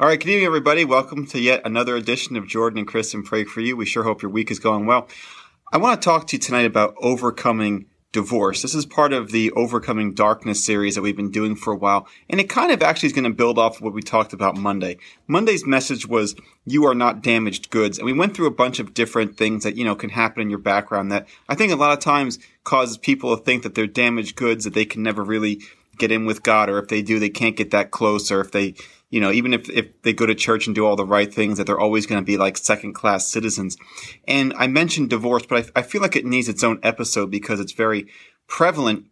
All right, good evening, everybody. Welcome to yet another edition of Jordan and Kristen Pray for You. We sure hope your week is going well. I want to talk to you tonight about overcoming divorce. This is part of the Overcoming Darkness series that we've been doing for a while, and it kind of actually is going to build off of what we talked about Monday. Monday's message was you are not damaged goods, and we went through a bunch of different things that, you know, can happen in your background that I think a lot of times causes people to think that they're damaged goods that they can never really get in with God, or if they do, they can't get that close, or if they you know, even if, if they go to church and do all the right things, that they're always going to be like second class citizens. And I mentioned divorce, but I, I feel like it needs its own episode because it's very prevalent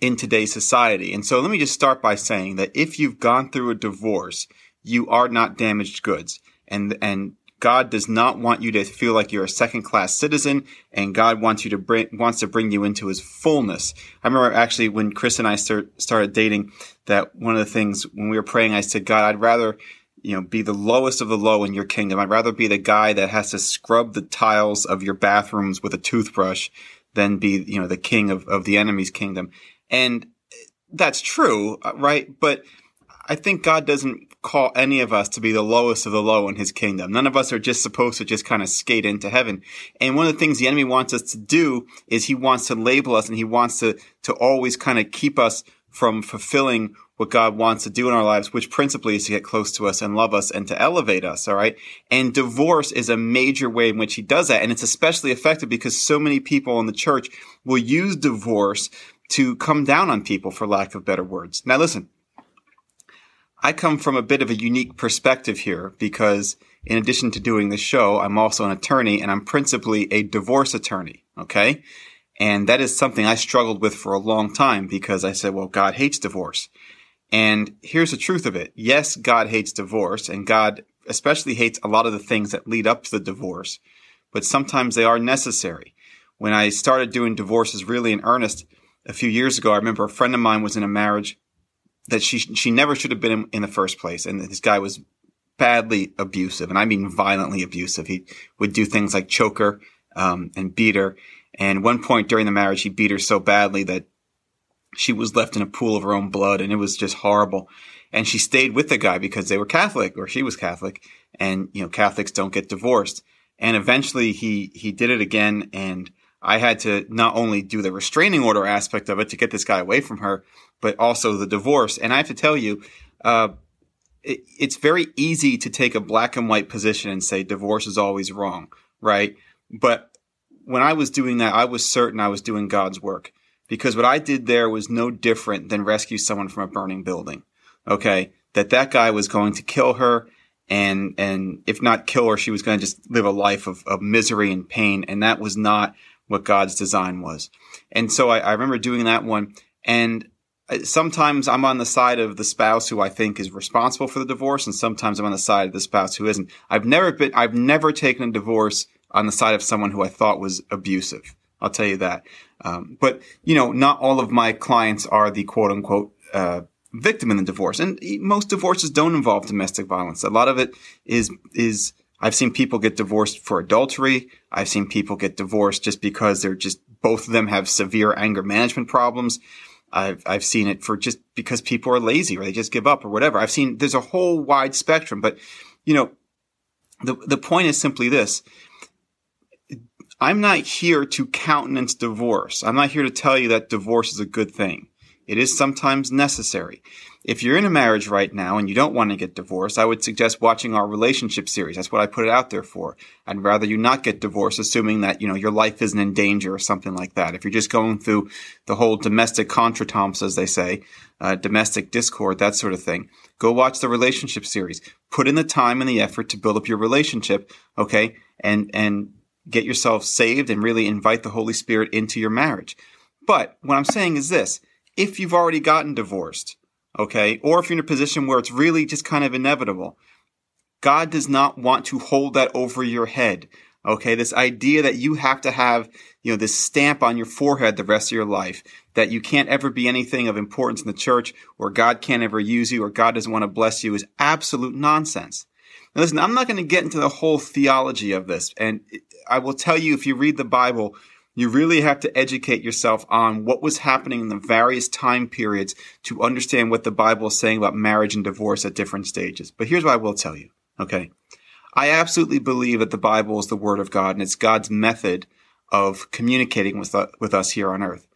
in today's society. And so let me just start by saying that if you've gone through a divorce, you are not damaged goods. And, and God does not want you to feel like you're a second class citizen, and God wants you to bring wants to bring you into His fullness. I remember actually when Chris and I start, started dating, that one of the things when we were praying, I said, God, I'd rather you know be the lowest of the low in Your kingdom. I'd rather be the guy that has to scrub the tiles of your bathrooms with a toothbrush than be you know the king of, of the enemy's kingdom. And that's true, uh, right? But I think God doesn't call any of us to be the lowest of the low in his kingdom. None of us are just supposed to just kind of skate into heaven. And one of the things the enemy wants us to do is he wants to label us and he wants to, to always kind of keep us from fulfilling what God wants to do in our lives, which principally is to get close to us and love us and to elevate us. All right. And divorce is a major way in which he does that. And it's especially effective because so many people in the church will use divorce to come down on people for lack of better words. Now listen, I come from a bit of a unique perspective here because in addition to doing the show, I'm also an attorney and I'm principally a divorce attorney. Okay. And that is something I struggled with for a long time because I said, well, God hates divorce. And here's the truth of it. Yes, God hates divorce and God especially hates a lot of the things that lead up to the divorce, but sometimes they are necessary. When I started doing divorces really in earnest a few years ago, I remember a friend of mine was in a marriage that she she never should have been in, in the first place, and this guy was badly abusive, and I mean violently abusive. He would do things like choke her um, and beat her. And one point during the marriage, he beat her so badly that she was left in a pool of her own blood, and it was just horrible. And she stayed with the guy because they were Catholic, or she was Catholic, and you know Catholics don't get divorced. And eventually, he he did it again, and I had to not only do the restraining order aspect of it to get this guy away from her, but also the divorce. And I have to tell you, uh, it, it's very easy to take a black and white position and say divorce is always wrong, right? But when I was doing that, I was certain I was doing God's work because what I did there was no different than rescue someone from a burning building. Okay. That that guy was going to kill her and, and if not kill her, she was going to just live a life of, of misery and pain. And that was not what God's design was. And so I, I remember doing that one and sometimes I'm on the side of the spouse who I think is responsible for the divorce, and sometimes I'm on the side of the spouse who isn't. I've never been, I've never taken a divorce on the side of someone who I thought was abusive. I'll tell you that. Um, but you know, not all of my clients are the quote unquote uh, victim in the divorce, and most divorces don't involve domestic violence. A lot of it is is I've seen people get divorced for adultery. I've seen people get divorced just because they're just both of them have severe anger management problems. I've I've seen it for just because people are lazy or they just give up or whatever. I've seen there's a whole wide spectrum, but you know, the the point is simply this. I'm not here to countenance divorce. I'm not here to tell you that divorce is a good thing. It is sometimes necessary. If you're in a marriage right now and you don't want to get divorced, I would suggest watching our relationship series. That's what I put it out there for. I'd rather you not get divorced, assuming that, you know, your life isn't in danger or something like that. If you're just going through the whole domestic contretemps, as they say, uh, domestic discord, that sort of thing, go watch the relationship series. Put in the time and the effort to build up your relationship, okay? And, and get yourself saved and really invite the Holy Spirit into your marriage. But what I'm saying is this. If you've already gotten divorced, okay? Or if you're in a position where it's really just kind of inevitable, God does not want to hold that over your head. Okay. This idea that you have to have, you know, this stamp on your forehead the rest of your life, that you can't ever be anything of importance in the church, or God can't ever use you, or God doesn't want to bless you is absolute nonsense. Now listen, I'm not going to get into the whole theology of this. And I will tell you, if you read the Bible, you really have to educate yourself on what was happening in the various time periods to understand what the Bible is saying about marriage and divorce at different stages. But here's what I will tell you. Okay. I absolutely believe that the Bible is the Word of God and it's God's method of communicating with, with us here on earth.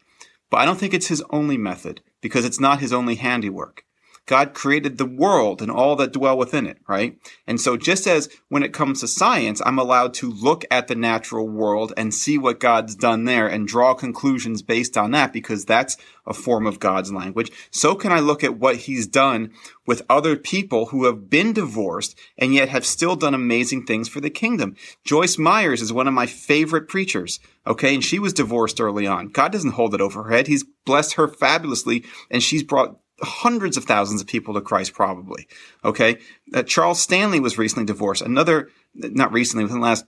But I don't think it's His only method because it's not His only handiwork. God created the world and all that dwell within it, right? And so just as when it comes to science, I'm allowed to look at the natural world and see what God's done there and draw conclusions based on that because that's a form of God's language. So can I look at what he's done with other people who have been divorced and yet have still done amazing things for the kingdom. Joyce Myers is one of my favorite preachers. Okay. And she was divorced early on. God doesn't hold it over her head. He's blessed her fabulously and she's brought hundreds of thousands of people to Christ, probably. Okay. Uh, Charles Stanley was recently divorced. Another, not recently, within the last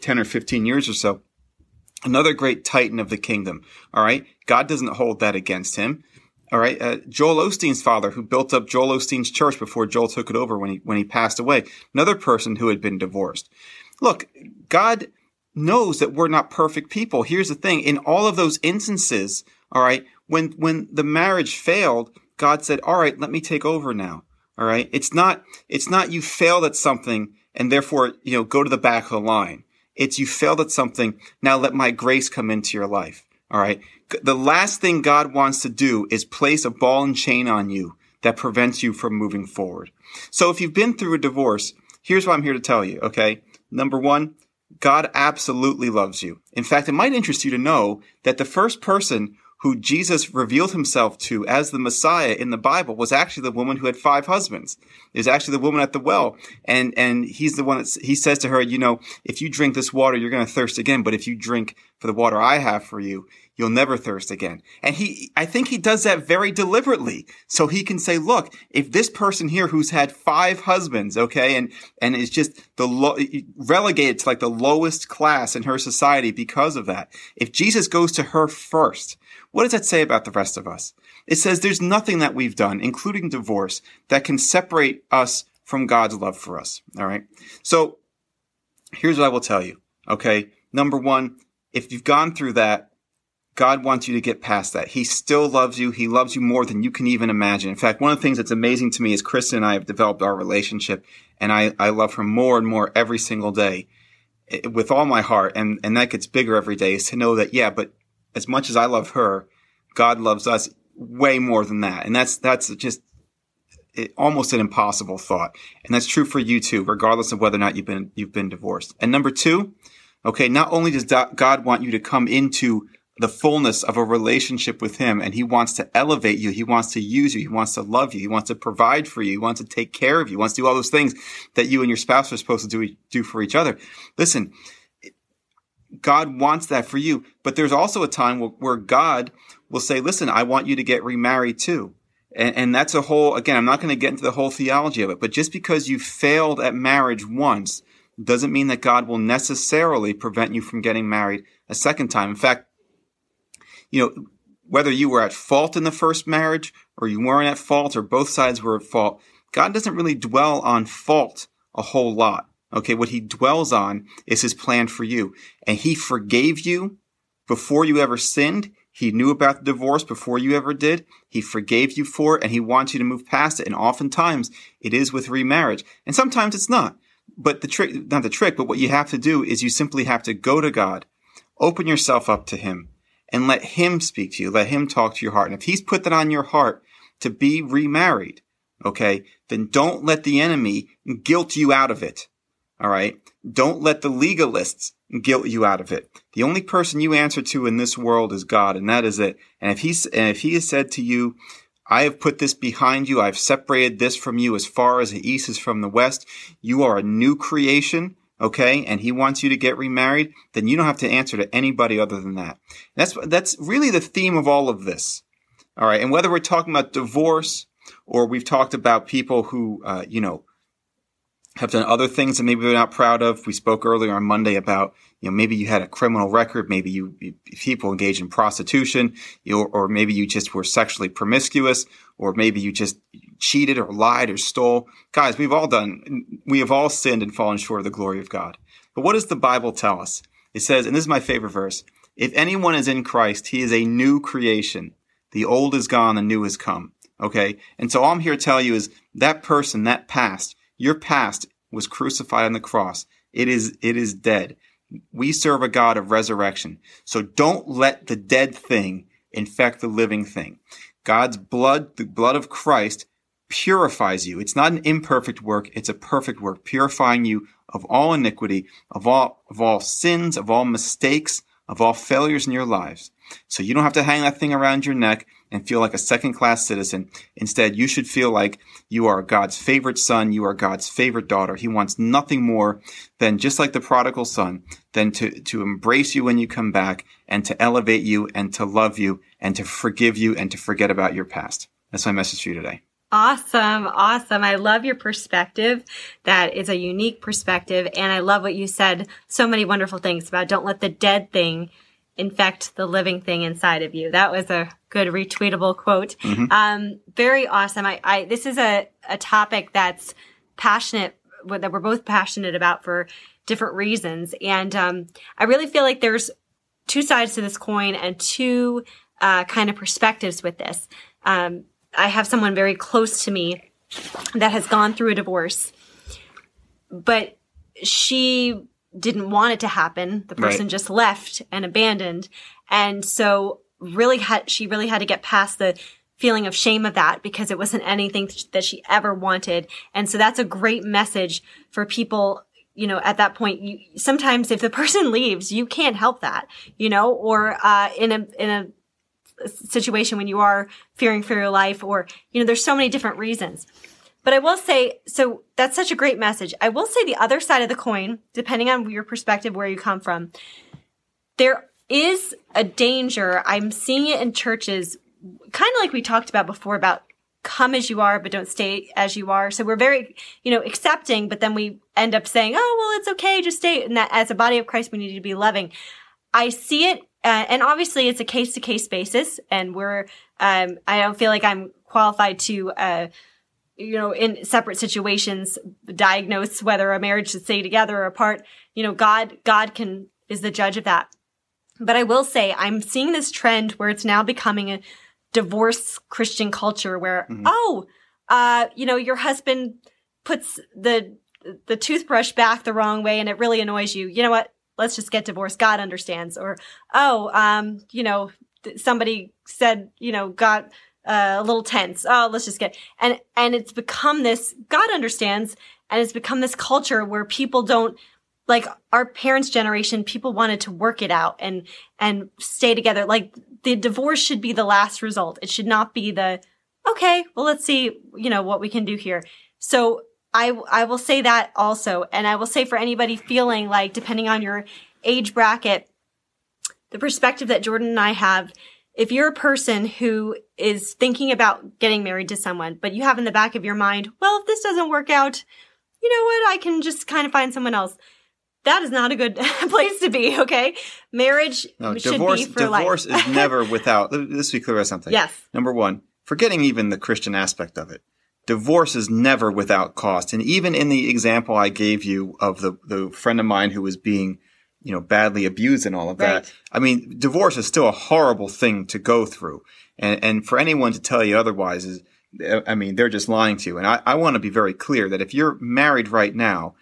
10 or 15 years or so, another great titan of the kingdom. All right. God doesn't hold that against him. All right. Uh, Joel Osteen's father, who built up Joel Osteen's church before Joel took it over when he, when he passed away, another person who had been divorced. Look, God knows that we're not perfect people. Here's the thing. In all of those instances, all right, when, when the marriage failed, God said, all right, let me take over now. All right. It's not, it's not you failed at something and therefore, you know, go to the back of the line. It's you failed at something. Now let my grace come into your life. All right. The last thing God wants to do is place a ball and chain on you that prevents you from moving forward. So if you've been through a divorce, here's what I'm here to tell you. Okay. Number one, God absolutely loves you. In fact, it might interest you to know that the first person who Jesus revealed himself to as the Messiah in the Bible was actually the woman who had five husbands. It was actually the woman at the well. And, and he's the one that he says to her, you know, if you drink this water, you're going to thirst again. But if you drink for the water I have for you, you'll never thirst again. And he, I think he does that very deliberately. So he can say, look, if this person here who's had five husbands, okay, and, and is just the low, relegated to like the lowest class in her society because of that, if Jesus goes to her first, what does that say about the rest of us? It says there's nothing that we've done, including divorce, that can separate us from God's love for us. All right. So here's what I will tell you. Okay. Number one, if you've gone through that, God wants you to get past that. He still loves you. He loves you more than you can even imagine. In fact, one of the things that's amazing to me is Kristen and I have developed our relationship and I, I love her more and more every single day eh, with all my heart. And, and that gets bigger every day is to know that, yeah, but as much as I love her, God loves us way more than that. And that's, that's just it, almost an impossible thought. And that's true for you too, regardless of whether or not you've been, you've been divorced. And number two, okay, not only does God want you to come into the fullness of a relationship with him and he wants to elevate you. He wants to use you. He wants to love you. He wants to provide for you. He wants to take care of you. He wants to do all those things that you and your spouse are supposed to do, do for each other. Listen, God wants that for you. But there's also a time where, God will say, listen, I want you to get remarried too. And, and that's a whole, again, I'm not going to get into the whole theology of it, but just because you failed at marriage once doesn't mean that God will necessarily prevent you from getting married a second time. In fact, you know, whether you were at fault in the first marriage or you weren't at fault or both sides were at fault, God doesn't really dwell on fault a whole lot. Okay, what he dwells on is his plan for you. And he forgave you before you ever sinned. He knew about the divorce before you ever did. He forgave you for it and he wants you to move past it. And oftentimes it is with remarriage. And sometimes it's not. But the trick, not the trick, but what you have to do is you simply have to go to God, open yourself up to him and let him speak to you. Let him talk to your heart. And if he's put that on your heart to be remarried, okay, then don't let the enemy guilt you out of it. All right. Don't let the legalists guilt you out of it. The only person you answer to in this world is God, and that is it. And if he's, and if he has said to you, I have put this behind you, I've separated this from you as far as the east is from the west, you are a new creation, okay, and he wants you to get remarried, then you don't have to answer to anybody other than that. That's, that's really the theme of all of this. All right. And whether we're talking about divorce or we've talked about people who, uh, you know, have done other things that maybe they're not proud of. We spoke earlier on Monday about, you know, maybe you had a criminal record, maybe you, you people engaged in prostitution, you or maybe you just were sexually promiscuous, or maybe you just cheated or lied or stole. Guys, we've all done, we have all sinned and fallen short of the glory of God. But what does the Bible tell us? It says, and this is my favorite verse, if anyone is in Christ, he is a new creation. The old is gone, the new has come. Okay. And so all I'm here to tell you is that person, that past, your past was crucified on the cross. It is, it is dead. We serve a God of resurrection. So don't let the dead thing infect the living thing. God's blood, the blood of Christ, purifies you. It's not an imperfect work. It's a perfect work, purifying you of all iniquity, of all, of all sins, of all mistakes, of all failures in your lives. So you don't have to hang that thing around your neck and feel like a second class citizen. Instead, you should feel like you are God's favorite son. You are God's favorite daughter. He wants nothing more than just like the prodigal son, than to, to embrace you when you come back and to elevate you and to love you and to forgive you and to forget about your past. That's my message for you today. Awesome. Awesome. I love your perspective. That is a unique perspective. And I love what you said. So many wonderful things about don't let the dead thing infect the living thing inside of you. That was a good retweetable quote. Mm-hmm. Um, very awesome. I, I, this is a, a topic that's passionate, that we're both passionate about for different reasons. And, um, I really feel like there's two sides to this coin and two, uh, kind of perspectives with this. Um, I have someone very close to me that has gone through a divorce, but she didn't want it to happen. The person right. just left and abandoned. And so really had, she really had to get past the feeling of shame of that because it wasn't anything that she ever wanted. And so that's a great message for people you know, at that point, you sometimes if the person leaves, you can't help that, you know, or uh, in a in a situation when you are fearing for your life, or you know, there's so many different reasons. But I will say, so that's such a great message. I will say the other side of the coin, depending on your perspective, where you come from, there is a danger. I'm seeing it in churches, kind of like we talked about before about come as you are, but don't stay as you are. So we're very, you know, accepting, but then we end up saying, oh, well, it's okay. Just stay. And that as a body of Christ, we need to be loving. I see it. Uh, and obviously it's a case to case basis. And we're, um, I don't feel like I'm qualified to, uh, you know, in separate situations, diagnose whether a marriage should stay together or apart. You know, God, God can, is the judge of that. But I will say, I'm seeing this trend where it's now becoming a divorce Christian culture where, mm-hmm. oh, uh, you know, your husband puts the, the toothbrush back the wrong way and it really annoys you. You know what? Let's just get divorced. God understands. Or, oh, um, you know, somebody said, you know, got uh, a little tense. Oh, let's just get, and, and it's become this, God understands, and it's become this culture where people don't, like our parents' generation, people wanted to work it out and, and stay together. Like the divorce should be the last result. It should not be the, okay, well, let's see, you know, what we can do here. So I, I will say that also. And I will say for anybody feeling like, depending on your age bracket, the perspective that Jordan and I have if you're a person who is thinking about getting married to someone, but you have in the back of your mind, well, if this doesn't work out, you know what? I can just kind of find someone else. That is not a good place to be. Okay, marriage no, should divorce, be for divorce life. is never without. Let's be clear about something. Yes. Number one, forgetting even the Christian aspect of it. Divorce is never without cost, and even in the example I gave you of the the friend of mine who was being you know, badly abused and all of that. I mean, divorce is still a horrible thing to go through. And, and for anyone to tell you otherwise is, I mean, they're just lying to you. And I, I want to be very clear that if you're married right now,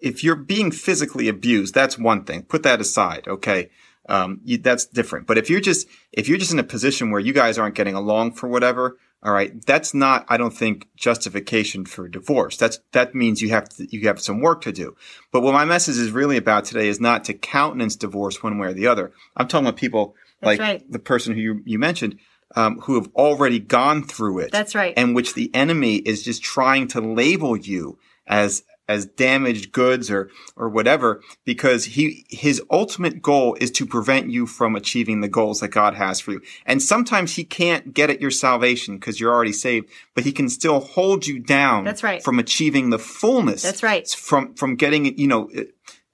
if you're being physically abused, that's one thing. Put that aside. Okay. Um, you, that's different. But if you're just, if you're just in a position where you guys aren't getting along for whatever, all right. That's not, I don't think, justification for divorce. That's, that means you have to, you have some work to do. But what my message is really about today is not to countenance divorce one way or the other. I'm talking about people That's like right. the person who you, you mentioned, um, who have already gone through it. That's right. And which the enemy is just trying to label you as, as damaged goods or or whatever because he his ultimate goal is to prevent you from achieving the goals that God has for you. And sometimes he can't get at your salvation because you're already saved, but he can still hold you down That's right. from achieving the fullness. That's right. From from getting you know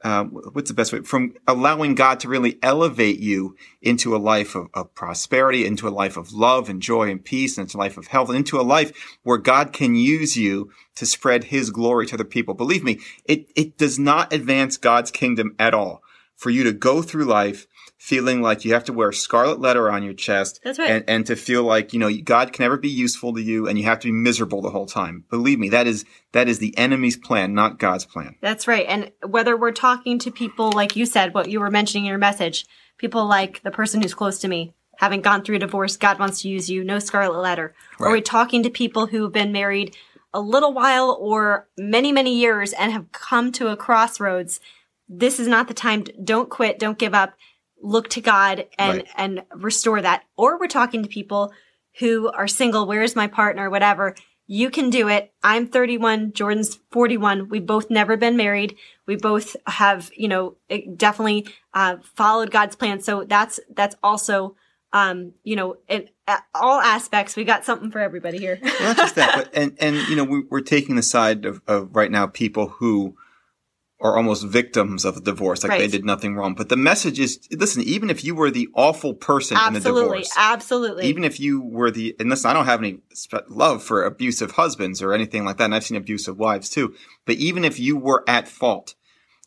uh, what's the best way from allowing God to really elevate you into a life of, of, prosperity, into a life of love and joy and peace, into a life of health, into a life where God can use you to spread His glory to other people. Believe me, it it does not advance God's kingdom at all for you to go through life feeling like you have to wear a scarlet letter on your chest. That's right. And, and to feel like, you know, God can never be useful to you and you have to be miserable the whole time. Believe me, that is, that is the enemy's plan, not God's plan. That's right. And whether we're talking to people, like you said, what you were mentioning in your message, people like the person who's close to me, having gone through a divorce, God wants to use you, no scarlet letter. Right. Or we're talking to people who've been married a little while or many, many years and have come to a crossroads. This is not the time. To, don't quit. Don't give up look to God and right. and restore that. Or we're talking to people who are single, where's my partner, whatever. You can do it. I'm 31, Jordan's 41. We've both never been married. We both have, you know, definitely uh, followed God's plan. So that's that's also um, you know, in all aspects, we got something for everybody here. Not just that, but and and you know, we, are taking the side of, of right now people who are almost victims of a divorce, like right. they did nothing wrong. But the message is, listen, even if you were the awful person absolutely, in the divorce, absolutely, absolutely. even if you were the, and listen, I don't have any love for abusive husbands or anything like that, and I've seen abusive wives too. But even if you were at fault,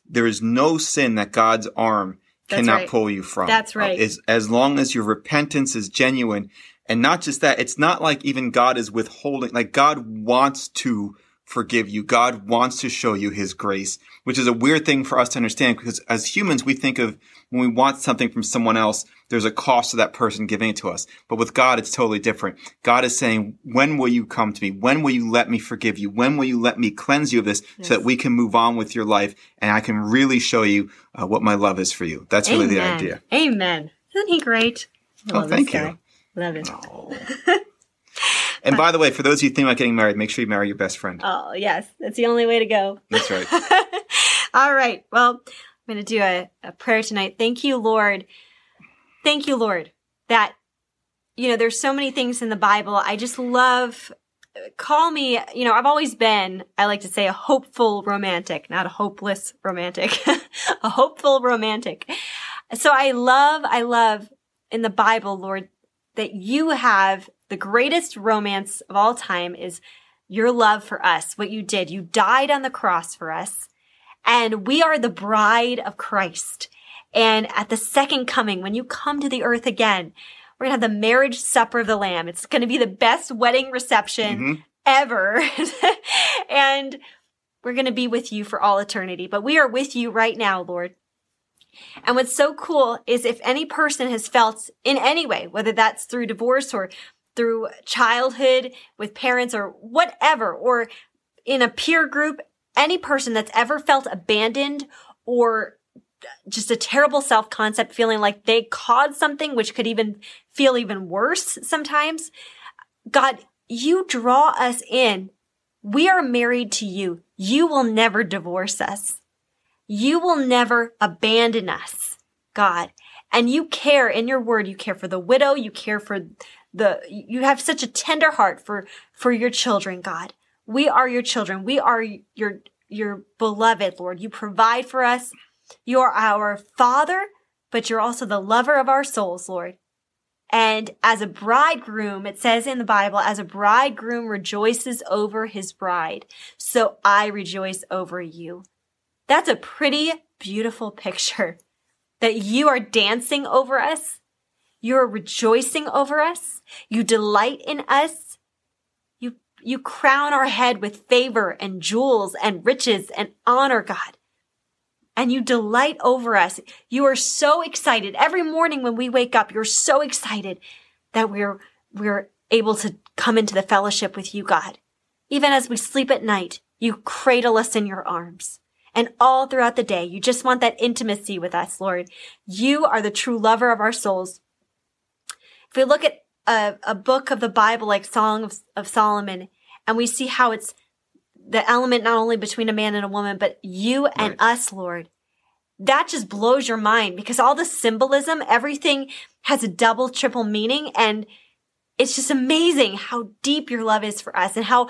there is no sin that God's arm That's cannot right. pull you from. That's right. Uh, as, as long as your repentance is genuine, and not just that, it's not like even God is withholding. Like God wants to forgive you. God wants to show you his grace, which is a weird thing for us to understand because as humans, we think of when we want something from someone else, there's a cost to that person giving it to us. But with God, it's totally different. God is saying, when will you come to me? When will you let me forgive you? When will you let me cleanse you of this yes. so that we can move on with your life and I can really show you uh, what my love is for you? That's Amen. really the idea. Amen. Isn't he great? I oh, thank you. Love it. Oh. And by the way, for those of you thinking about getting married, make sure you marry your best friend. Oh, yes. That's the only way to go. That's right. All right. Well, I'm going to do a, a prayer tonight. Thank you, Lord. Thank you, Lord, that, you know, there's so many things in the Bible. I just love call me, you know, I've always been, I like to say a hopeful romantic, not a hopeless romantic, a hopeful romantic. So I love, I love in the Bible, Lord, that you have the greatest romance of all time is your love for us, what you did. You died on the cross for us, and we are the bride of Christ. And at the second coming, when you come to the earth again, we're going to have the marriage supper of the Lamb. It's going to be the best wedding reception mm-hmm. ever. and we're going to be with you for all eternity. But we are with you right now, Lord. And what's so cool is if any person has felt in any way, whether that's through divorce or through childhood with parents or whatever, or in a peer group, any person that's ever felt abandoned or just a terrible self concept, feeling like they caused something, which could even feel even worse sometimes. God, you draw us in. We are married to you. You will never divorce us. You will never abandon us, God. And you care in your word. You care for the widow. You care for the, you have such a tender heart for, for your children, God. We are your children. We are your, your beloved, Lord. You provide for us. You are our father, but you're also the lover of our souls, Lord. And as a bridegroom, it says in the Bible, as a bridegroom rejoices over his bride, so I rejoice over you. That's a pretty beautiful picture that you are dancing over us. You're rejoicing over us. You delight in us. You, crown our head with favor and jewels and riches and honor, God. And you delight over us. You are so excited. Every morning when we wake up, you're so excited that we're, we're able to come into the fellowship with you, God. Even as we sleep at night, you cradle us in your arms. And all throughout the day, you just want that intimacy with us, Lord. You are the true lover of our souls. If we look at a, a book of the Bible like Song of, of Solomon, and we see how it's the element not only between a man and a woman, but you and Right. us, Lord. That just blows your mind because all the symbolism, everything has a double, triple meaning. And it's just amazing how deep your love is for us and how,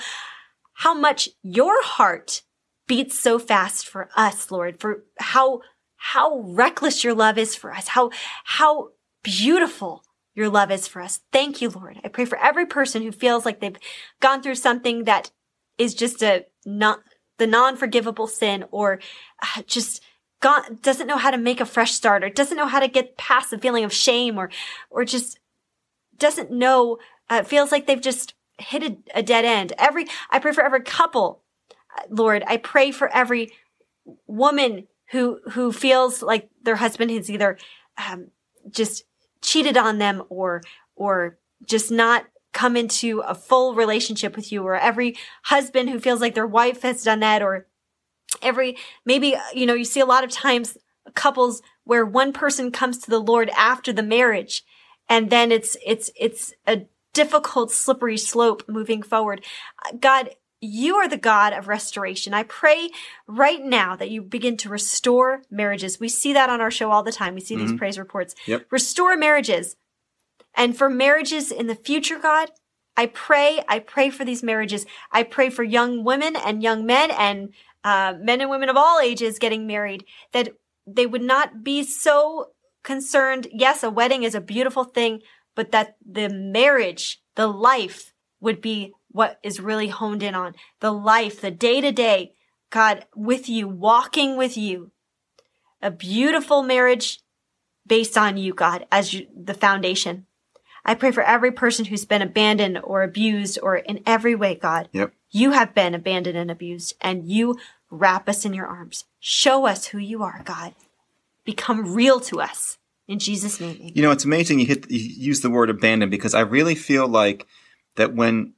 how much your heart beats so fast for us, Lord, for how, how reckless your love is for us, how, how beautiful your love is for us. Thank you, Lord. I pray for every person who feels like they've gone through something that is just a not the non-forgivable sin or uh, just God doesn't know how to make a fresh start or doesn't know how to get past the feeling of shame or or just doesn't know uh, feels like they've just hit a, a dead end. Every I pray for every couple, uh, Lord. I pray for every woman who who feels like their husband has either um, just cheated on them or or just not come into a full relationship with you or every husband who feels like their wife has done that or every maybe you know you see a lot of times couples where one person comes to the lord after the marriage and then it's it's it's a difficult slippery slope moving forward. God you are the God of restoration. I pray right now that you begin to restore marriages. We see that on our show all the time. We see these praise reports. Yep. Restore marriages. And for marriages in the future, God, I pray, I pray for these marriages. I pray for young women and young men and uh, men and women of all ages getting married that they would not be so concerned. Yes, a wedding is a beautiful thing, but that the marriage, the life would be what is really honed in on the life, the day to day, God with you, walking with you. A beautiful marriage based on you, God, as you, the foundation. I pray for every person who's been abandoned or abused or in every way, God. Yep. You have been abandoned and abused and you wrap us in your arms. Show us who you are, God. Become real to us. In Jesus' name. You know, it's amazing you hit you use the word abandon because I really feel like that when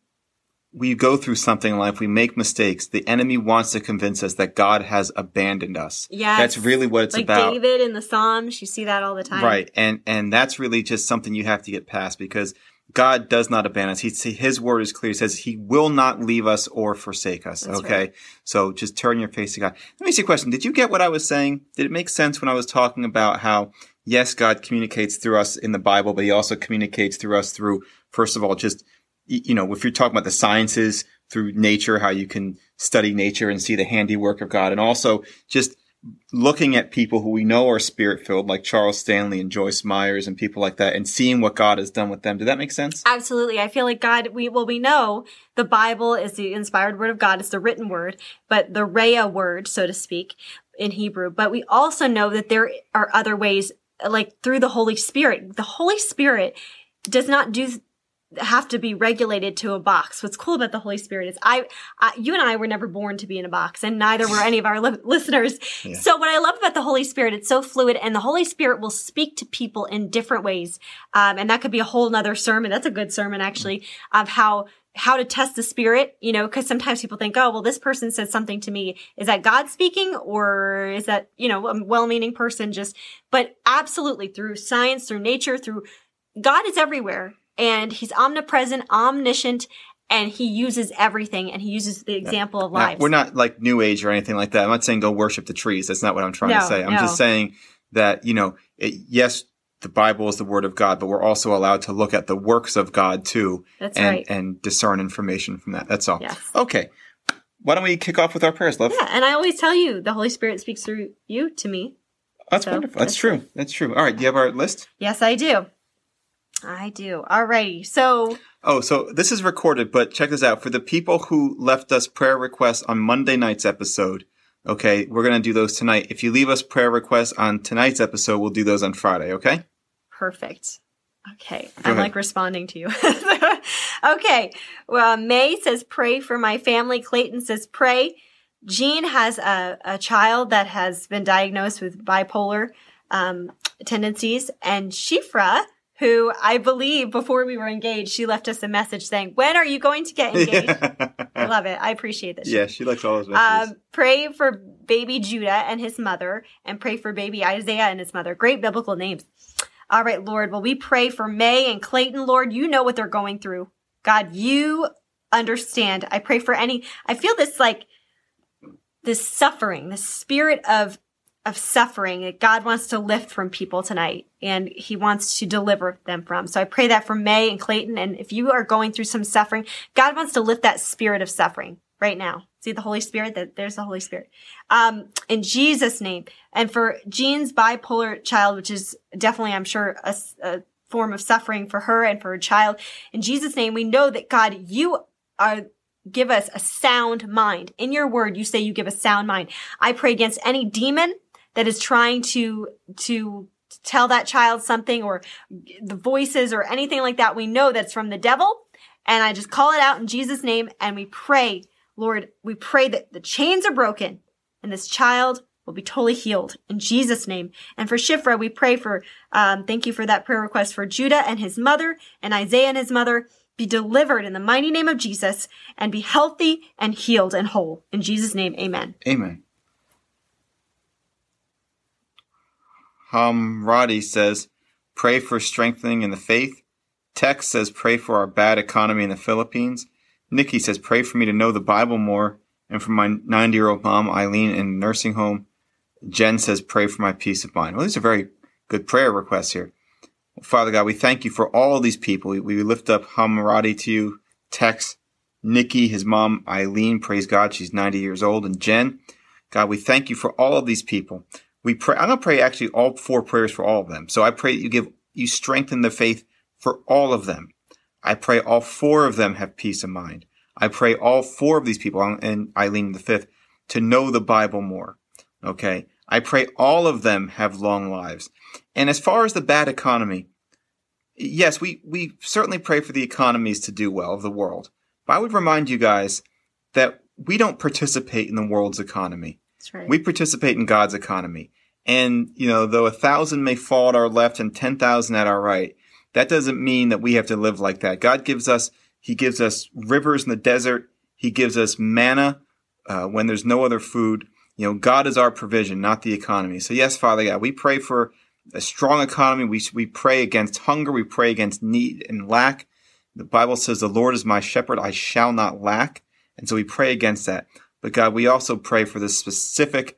we go through something in life, we make mistakes. The enemy wants to convince us that God has abandoned us. Yeah, that's really what it's like about. David in the Psalms, you see that all the time. Right. And and that's really just something you have to get past because God does not abandon us. He, his word is clear. He says he will not leave us or forsake us. That's okay. right. So just turn your face to God. Let me ask you a question. Did you get what I was saying? Did it make sense when I was talking about how, yes, God communicates through us in the Bible, but he also communicates through us through, first of all, just, you know, if you're talking about the sciences through nature, how you can study nature and see the handiwork of God and also just looking at people who we know are spirit filled, like Charles Stanley and Joyce Myers and people like that, and seeing what God has done with them. Did that make sense? Absolutely. I feel like God, we, well, we know the Bible is the inspired word of God. It's the written word, but the rhema word, so to speak, in Hebrew. But we also know that there are other ways, like through the Holy Spirit. The Holy Spirit does not do have to be regulated to a box. What's cool about the Holy Spirit is I, I you and I were never born to be in a box and neither were any of our li- listeners. So what I love about the Holy Spirit, it's so fluid and the Holy Spirit will speak to people in different ways. Um, and that could be a whole nother sermon. That's a good sermon actually of how how to test the spirit, you know, because sometimes people think, oh, well, this person said something to me. Is that God speaking or is that, you know, a well-meaning person just, but absolutely through science, through nature, through God is everywhere and he's omnipresent, omniscient, and he uses everything and he uses the example of life. we're not like New Age or anything like that. I'm not saying go worship the trees. That's not what I'm trying No, to say. I'm no. just saying that, you know, it, yes, the Bible is the word of God, but we're also allowed to look at the works of God too That's and, right. and discern information from that. That's all. Yes. Okay. Why don't we kick off with our prayers, love? yeah, and I always tell you, the Holy Spirit speaks through you to me. That's So, wonderful. That's that's true. That's true. All right. Do you have our list? Yes, I do. I do. Alrighty. So Oh, so this is recorded, but check this out. For the people who left us prayer requests on Monday night's episode, okay, we're going to do those tonight. If you leave us prayer requests on tonight's episode, we'll do those on Friday, okay? perfect. Okay. Go I'm ahead. like responding to you. okay. Well, May says pray for my family. Clayton says pray. Jean has a, a child that has been diagnosed with bipolar um, tendencies, and Shifra, who I believe before we were engaged, she left us a message saying, "When are you going to get engaged?" I love it. I appreciate this. yeah, she likes all those messages. Um, pray for baby Judah and his mother, and pray for baby Isaiah and his mother. Great biblical names. All right, Lord. Well, we pray for May and Clayton, Lord. You know what they're going through. God, you understand. I pray for any, I feel this like this suffering, this spirit of of suffering that God wants to lift from people tonight and he wants to deliver them from. So I pray that for May and Clayton. And if you are going through some suffering, God wants to lift that spirit of suffering right now. See the Holy Spirit? That there's the Holy Spirit. Um, in Jesus' name. And for Jean's bipolar child, which is definitely, I'm sure, a, a form of suffering for her and for her child. In Jesus' name, we know that God, you are give us a sound mind. In your word, you say you give a sound mind. I pray against any demon that is trying to, to tell that child something or the voices or anything like that. We know that's from the devil. And I just call it out in Jesus name and we pray, Lord, we pray that the chains are broken and this child will be totally healed in Jesus name. And for Shifra, we pray for, um, thank you for that prayer request for Judah and his mother and Isaiah and his mother be delivered in the mighty name of Jesus and be healthy and healed and whole. In Jesus' name, amen. Amen. Hamradi says, pray for strengthening in the faith. Tex says, pray for our bad economy in the Philippines. Nikki says, pray for me to know the Bible more and for my 90 year old mom, Eileen, in a nursing home. Jen says, pray for my peace of mind. Well, these are very good prayer requests here. Father God, we thank you for all of these people. We, we lift up Hamarati to you, Tex, Nikki, his mom, Eileen, praise God, she's 90 years old, and Jen. God, we thank you for all of these people. We pray, I'm going to pray actually all four prayers for all of them. So I pray that you give, you strengthen the faith for all of them. I pray all four of them have peace of mind. I pray all four of these people, and Eileen the fifth, to know the Bible more. Okay. I pray all of them have long lives. And as far as the bad economy, yes, we, we certainly pray for the economies to do well of the world. But I would remind you guys that we don't participate in the world's economy. Right. We participate in God's economy. And, you know, though a thousand may fall at our left and 10,000 at our right, that doesn't mean that we have to live like that. God gives us, He gives us rivers in the desert. He gives us manna uh, when there's no other food. You know, God is our provision, not the economy. So yes, Father God, we pray for a strong economy. We, we pray against hunger. We pray against need and lack. The Bible says, the Lord is my shepherd. I shall not lack. And so we pray against that. But God, we also pray for the specific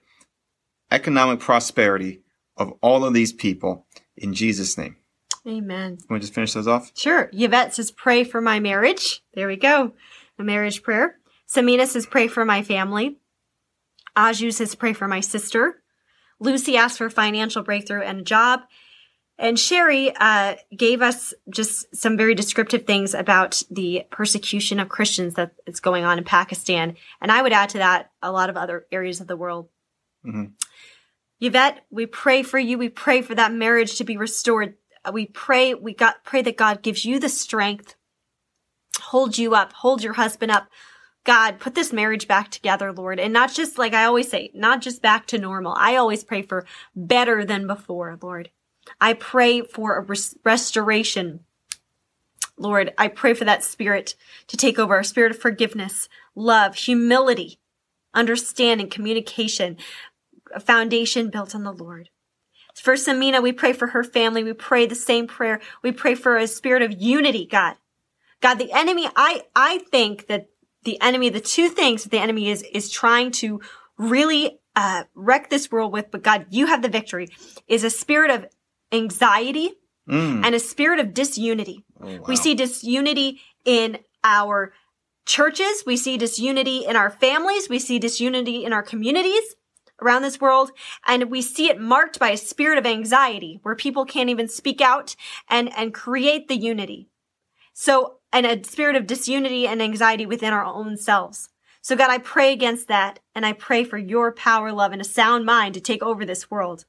economic prosperity of all of these people in Jesus' name. Amen. Can we just finish those off? Sure. Yvette says, pray for my marriage. There we go. A marriage prayer. Samina says, pray for my family. Aju says, pray for my sister. Lucy asks for financial breakthrough and a job. And Sherry uh, gave us just some very descriptive things about the persecution of Christians that is going on in Pakistan. And I would add to that a lot of other areas of the world. Mm-hmm. Yvette, we pray for you. We pray for that marriage to be restored. We pray, we got, pray that God gives you the strength, hold you up, hold your husband up, God, put this marriage back together, Lord. And not just like I always say, not just back to normal. I always pray for better than before, Lord. I pray for a res- restoration. Lord, I pray for that spirit to take over, a spirit of forgiveness, love, humility, understanding, communication, a foundation built on the Lord. For Samina, we pray for her family. We pray the same prayer. We pray for a spirit of unity, God. God, the enemy, I, I think that the enemy, the two things that the enemy is, is trying to really, uh, wreck this world with, but God, you have the victory, is a spirit of anxiety mm. and a spirit of disunity. Oh, wow. We see disunity in our churches. We see disunity in our families. We see disunity in our communities around this world. And we see it marked by a spirit of anxiety where people can't even speak out and, and create the unity. So and a spirit of disunity and anxiety within our own selves. So God, I pray against that and I pray for your power, love, and a sound mind to take over this world.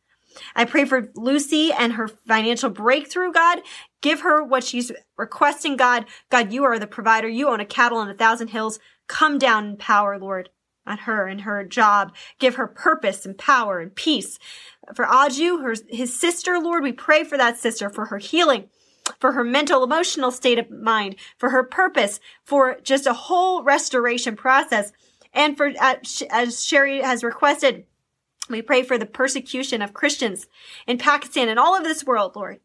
I pray for Lucy and her financial breakthrough, God. Give her what she's requesting, God. God, you are the provider. You own a cattle on a thousand hills. Come down in power, Lord, on her and her job. Give her purpose and power and peace. For Aju, her, his sister, Lord, we pray for that sister, for her healing for her mental emotional state of mind, for her purpose, for just a whole restoration process. And for, uh, as Sherry has requested, we pray for the persecution of Christians in Pakistan and all of this world, Lord.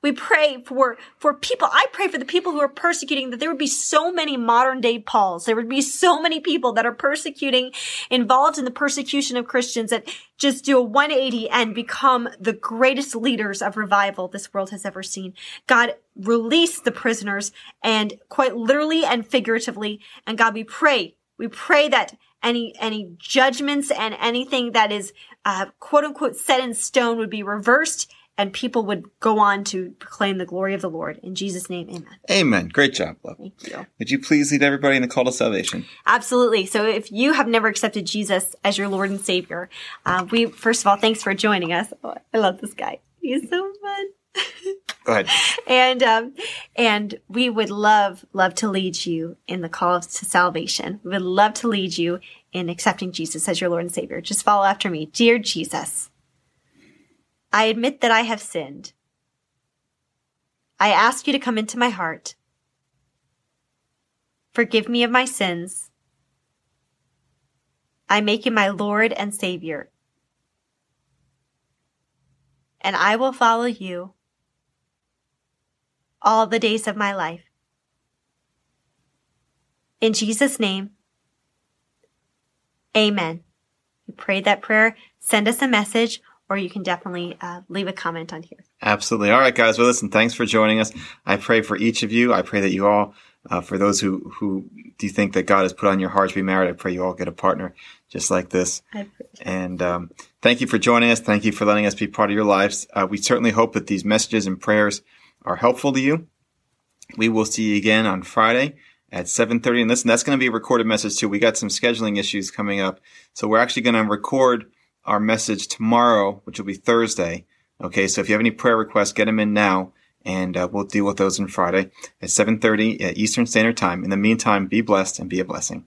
We pray for, for people. I pray for the people who are persecuting that there would be so many modern day Pauls. There would be so many people that are persecuting, involved in the persecution of Christians that just do a 180 and become the greatest leaders of revival this world has ever seen. God, release the prisoners and quite literally and figuratively. And God, we pray, we pray that any, any judgments and anything that is, uh, quote unquote set in stone would be reversed and people would go on to proclaim the glory of the Lord. In Jesus' name, amen. Amen. Great job, love. Thank you. Would you please lead everybody in the call to salvation? Absolutely. So if you have never accepted Jesus as your Lord and Savior, uh, we, first of all, thanks for joining us. Oh, I love this guy. He's so fun. Go ahead. and um, and we would love love to lead you in the call to salvation. We would love to lead you in accepting Jesus as your Lord and Savior. Just follow after me, dear Jesus. I admit that I have sinned. I ask you to come into my heart. Forgive me of my sins. I make you my Lord and Savior. And I will follow you all the days of my life. In Jesus' name, amen. You prayed that prayer, send us a message, or you can definitely uh, leave a comment on here. Absolutely. All right, guys. Well, listen, thanks for joining us. I pray for each of you. I pray that you all, uh, for those who, who do you think that God has put on your heart to be married, I pray you all get a partner just like this. And um, thank you for joining us. Thank you for letting us be part of your lives. Uh, we certainly hope that these messages and prayers are helpful to you. We will see you again on Friday at 7.30. And listen, that's going to be a recorded message too. We got some scheduling issues coming up. So we're actually going to record our message tomorrow, which will be Thursday. Okay. So if you have any prayer requests, get them in now and uh, we'll deal with those on Friday at 7.30 at Eastern Standard Time. In the meantime, be blessed and be a blessing.